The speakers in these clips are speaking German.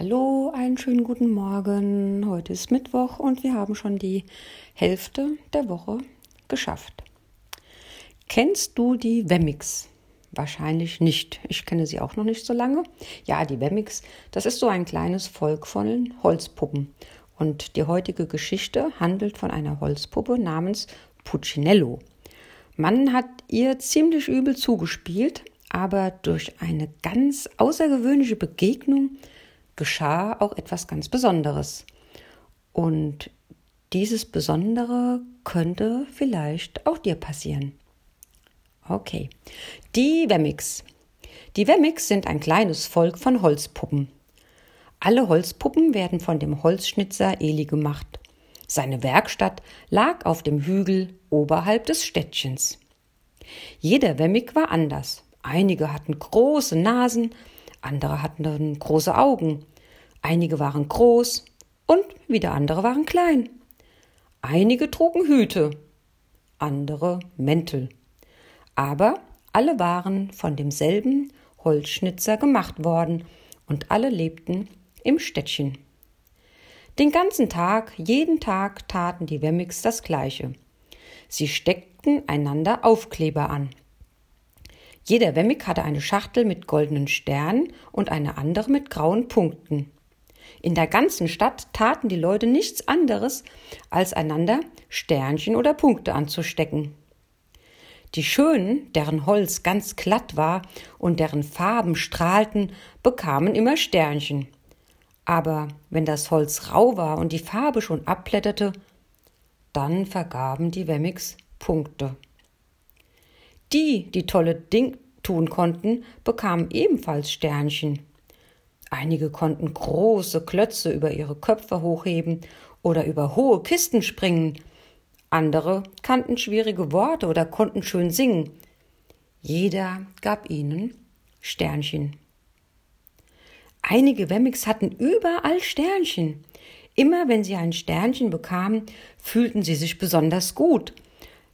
Hallo, einen schönen guten Morgen. Heute ist Mittwoch und wir haben schon die Hälfte der Woche geschafft. Kennst du die Wemmix? Wahrscheinlich nicht. Ich kenne sie auch noch nicht so lange. Ja, die Wemmix, das ist so ein kleines Volk von Holzpuppen. Und die heutige Geschichte handelt von einer Holzpuppe namens Puccinello. Man hat ihr ziemlich übel zugespielt, aber durch eine ganz außergewöhnliche Begegnung geschah auch etwas ganz Besonderes. Und dieses Besondere könnte vielleicht auch dir passieren. Okay. Die Wemmix. Die Wemmix sind ein kleines Volk von Holzpuppen. Alle Holzpuppen werden von dem Holzschnitzer Eli gemacht. Seine Werkstatt lag auf dem Hügel oberhalb des Städtchens. Jeder Wemmig war anders. Einige hatten große Nasen, andere hatten große Augen, Einige waren groß und wieder andere waren klein. Einige trugen Hüte, andere Mäntel. Aber alle waren von demselben Holzschnitzer gemacht worden und alle lebten im Städtchen. Den ganzen Tag, jeden Tag taten die Wemmix das Gleiche. Sie steckten einander Aufkleber an. Jeder Wemmig hatte eine Schachtel mit goldenen Sternen und eine andere mit grauen Punkten. In der ganzen Stadt taten die Leute nichts anderes, als einander Sternchen oder Punkte anzustecken. Die Schönen, deren Holz ganz glatt war und deren Farben strahlten, bekamen immer Sternchen. Aber wenn das Holz rau war und die Farbe schon abblätterte, dann vergaben die Wemmix Punkte. Die, die tolle Ding tun konnten, bekamen ebenfalls Sternchen. Einige konnten große Klötze über ihre Köpfe hochheben oder über hohe Kisten springen. Andere kannten schwierige Worte oder konnten schön singen. Jeder gab ihnen Sternchen. Einige Wemmix hatten überall Sternchen. Immer wenn sie ein Sternchen bekamen, fühlten sie sich besonders gut.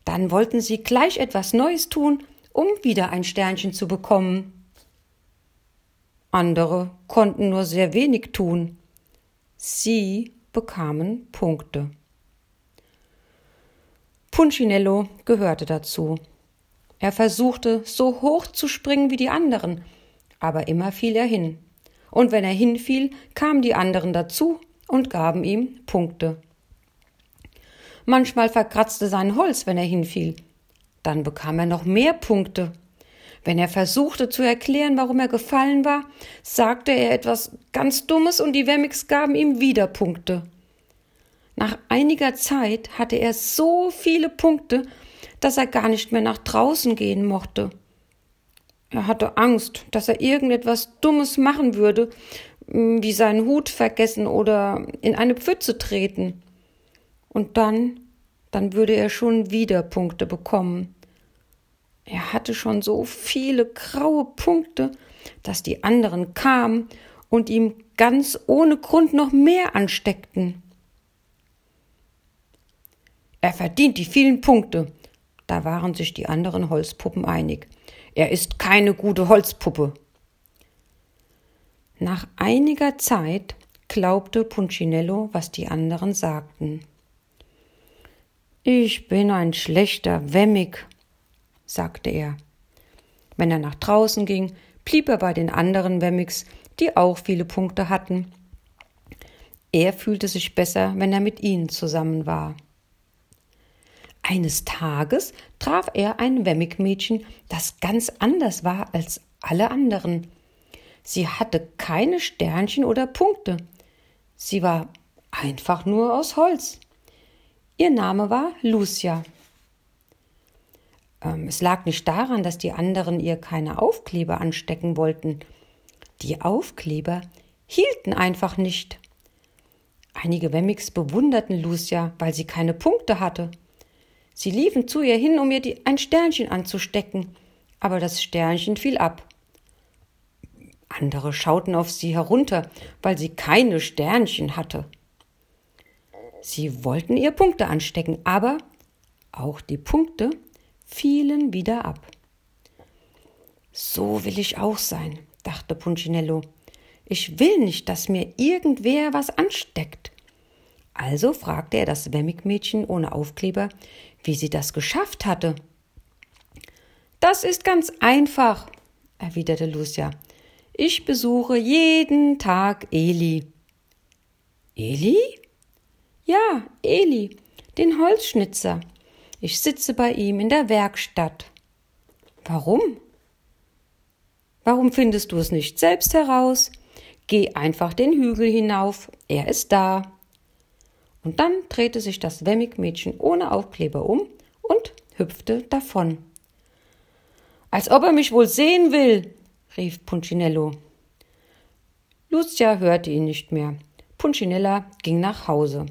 Dann wollten sie gleich etwas Neues tun, um wieder ein Sternchen zu bekommen. Andere konnten nur sehr wenig tun. Sie bekamen Punkte. Punchinello gehörte dazu. Er versuchte, so hoch zu springen wie die anderen, aber immer fiel er hin. Und wenn er hinfiel, kamen die anderen dazu und gaben ihm Punkte. Manchmal verkratzte sein Holz, wenn er hinfiel. Dann bekam er noch mehr Punkte. Wenn er versuchte zu erklären, warum er gefallen war, sagte er etwas ganz Dummes und die Wemmix gaben ihm wieder Punkte. Nach einiger Zeit hatte er so viele Punkte, dass er gar nicht mehr nach draußen gehen mochte. Er hatte Angst, dass er irgendetwas Dummes machen würde, wie seinen Hut vergessen oder in eine Pfütze treten. Und dann, dann würde er schon wieder Punkte bekommen. Er hatte schon so viele graue Punkte, dass die anderen kamen und ihm ganz ohne Grund noch mehr ansteckten. Er verdient die vielen Punkte. Da waren sich die anderen Holzpuppen einig. Er ist keine gute Holzpuppe. Nach einiger Zeit glaubte Punchinello, was die anderen sagten. Ich bin ein schlechter Wemmig, sagte er. Wenn er nach draußen ging, blieb er bei den anderen Wemmix, die auch viele Punkte hatten. Er fühlte sich besser, wenn er mit ihnen zusammen war. Eines Tages traf er ein Wemmig-Mädchen, das ganz anders war als alle anderen. Sie hatte keine Sternchen oder Punkte. Sie war einfach nur aus Holz. Ihr Name war Lucia. Ähm, es lag nicht daran, dass die anderen ihr keine Aufkleber anstecken wollten. Die Aufkleber hielten einfach nicht. Einige Wemmix bewunderten Lucia, weil sie keine Punkte hatte. Sie liefen zu ihr hin, um ihr die, ein Sternchen anzustecken, aber das Sternchen fiel ab. Andere schauten auf sie herunter, weil sie keine Sternchen hatte. Sie wollten ihr Punkte anstecken, aber auch die Punkte fielen wieder ab. So will ich auch sein, dachte Punchinello. Ich will nicht, dass mir irgendwer was ansteckt. Also fragte er das Wemmig-Mädchen ohne Aufkleber, wie sie das geschafft hatte. Das ist ganz einfach, erwiderte Lucia. Ich besuche jeden Tag Eli. Eli? Ja, Eli, den Holzschnitzer. Ich sitze bei ihm in der Werkstatt. Warum? Warum findest du es nicht selbst heraus? Geh einfach den Hügel hinauf, er ist da. Und dann drehte sich das Wemmig-Mädchen ohne Aufkleber um und hüpfte davon. Als ob er mich wohl sehen will, rief Punchinello. Lucia hörte ihn nicht mehr. Punchinella ging nach Hause.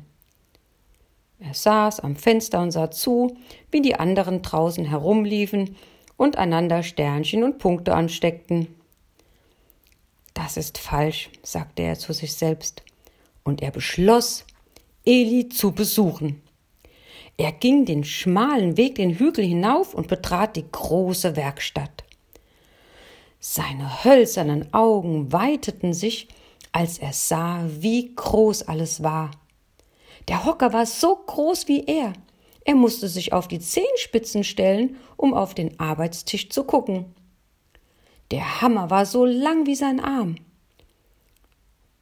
Er saß am Fenster und sah zu, wie die anderen draußen herumliefen und einander Sternchen und Punkte ansteckten. Das ist falsch, sagte er zu sich selbst, und er beschloss, Eli zu besuchen. Er ging den schmalen Weg den Hügel hinauf und betrat die große Werkstatt. Seine hölzernen Augen weiteten sich, als er sah, wie groß alles war. Der Hocker war so groß wie er, er musste sich auf die Zehenspitzen stellen, um auf den Arbeitstisch zu gucken. Der Hammer war so lang wie sein Arm.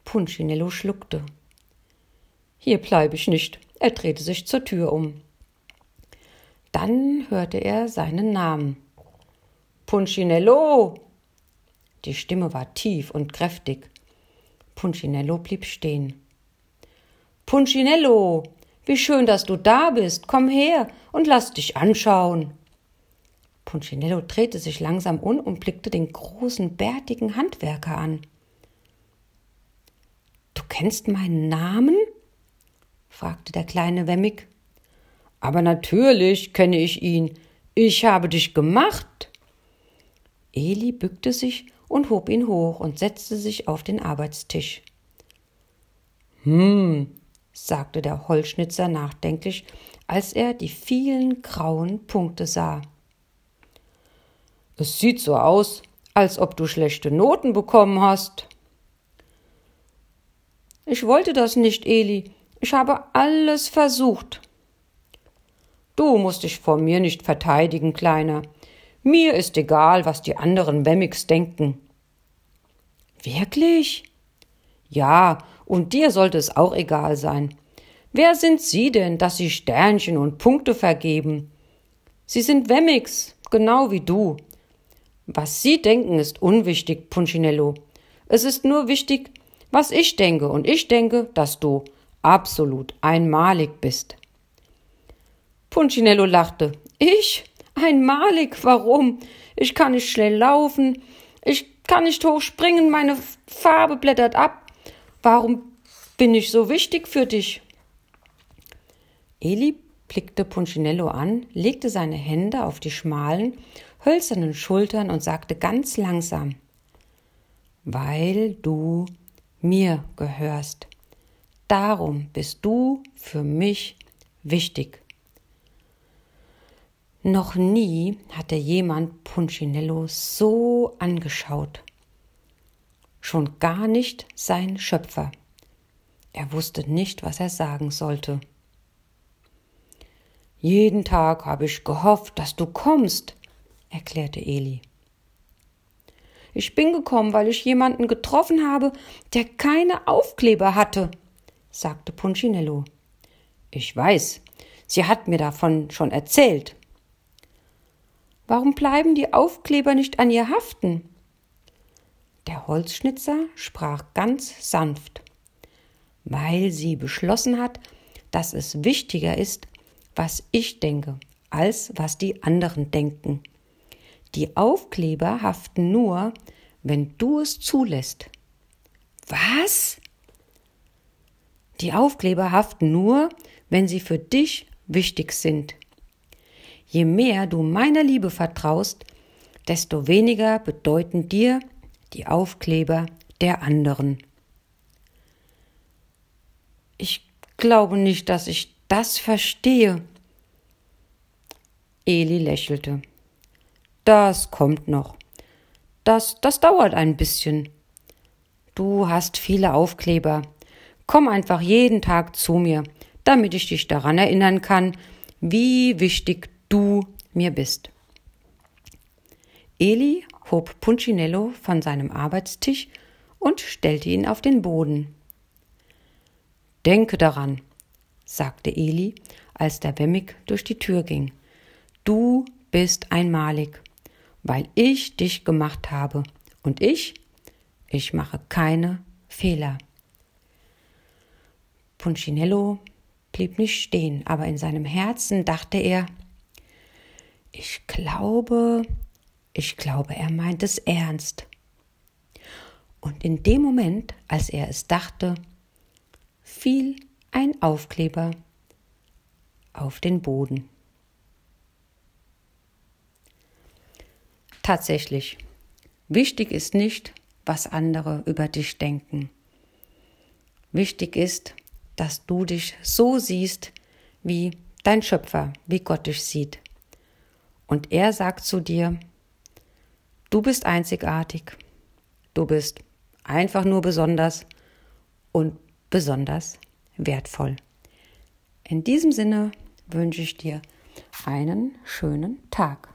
Punchinello schluckte. Hier bleibe ich nicht. Er drehte sich zur Tür um. Dann hörte er seinen Namen. Punchinello! Die Stimme war tief und kräftig. Punchinello blieb stehen. Punchinello! Wie schön, dass du da bist. Komm her und lass dich anschauen. Punchinello drehte sich langsam um und blickte den großen, bärtigen Handwerker an. Du kennst meinen Namen? fragte der kleine Wemmig. Aber natürlich kenne ich ihn. Ich habe dich gemacht. Eli bückte sich und hob ihn hoch und setzte sich auf den Arbeitstisch. Hm, sagte der Holzschnitzer nachdenklich, als er die vielen grauen Punkte sah. Es sieht so aus, als ob du schlechte Noten bekommen hast. Ich wollte das nicht, Eli. Ich habe alles versucht. Du musst dich vor mir nicht verteidigen, Kleiner. Mir ist egal, was die anderen Wemmix denken. Wirklich? Ja, und dir sollte es auch egal sein. Wer sind Sie denn, dass Sie Sternchen und Punkte vergeben? Sie sind Wemmix, genau wie du. Was Sie denken, ist unwichtig, Punchinello. Es ist nur wichtig, was ich denke, und ich denke, dass du absolut einmalig bist. Punchinello lachte. Ich? Einmalig? Warum? Ich kann nicht schnell laufen, ich kann nicht hoch springen, meine Farbe blättert ab. Warum bin ich so wichtig für dich? Eli blickte Punchinello an, legte seine Hände auf die schmalen, hölzernen Schultern und sagte ganz langsam Weil du mir gehörst. Darum bist du für mich wichtig. Noch nie hatte jemand Punchinello so angeschaut schon gar nicht sein Schöpfer. Er wusste nicht, was er sagen sollte. Jeden Tag habe ich gehofft, dass du kommst, erklärte Eli. Ich bin gekommen, weil ich jemanden getroffen habe, der keine Aufkleber hatte, sagte Punchinello. Ich weiß, sie hat mir davon schon erzählt. Warum bleiben die Aufkleber nicht an ihr haften? Der Holzschnitzer sprach ganz sanft, weil sie beschlossen hat, dass es wichtiger ist, was ich denke, als was die anderen denken. Die Aufkleber haften nur, wenn du es zulässt. Was? Die Aufkleber haften nur, wenn sie für dich wichtig sind. Je mehr du meiner Liebe vertraust, desto weniger bedeuten dir die Aufkleber der anderen. Ich glaube nicht, dass ich das verstehe. Eli lächelte. Das kommt noch. Das, das dauert ein bisschen. du hast viele Aufkleber. Komm einfach jeden Tag zu mir, damit ich dich daran erinnern kann, wie wichtig du mir bist. Eli hob Punchinello von seinem Arbeitstisch und stellte ihn auf den Boden. Denke daran, sagte Eli, als der Wemmig durch die Tür ging. Du bist einmalig, weil ich dich gemacht habe. Und ich, ich mache keine Fehler. Punchinello blieb nicht stehen, aber in seinem Herzen dachte er, ich glaube, ich glaube, er meint es ernst. Und in dem Moment, als er es dachte, fiel ein Aufkleber auf den Boden. Tatsächlich, wichtig ist nicht, was andere über dich denken. Wichtig ist, dass du dich so siehst, wie dein Schöpfer, wie Gott dich sieht. Und er sagt zu dir, du bist einzigartig, du bist einfach nur besonders und besonders wertvoll. In diesem Sinne wünsche ich dir einen schönen Tag.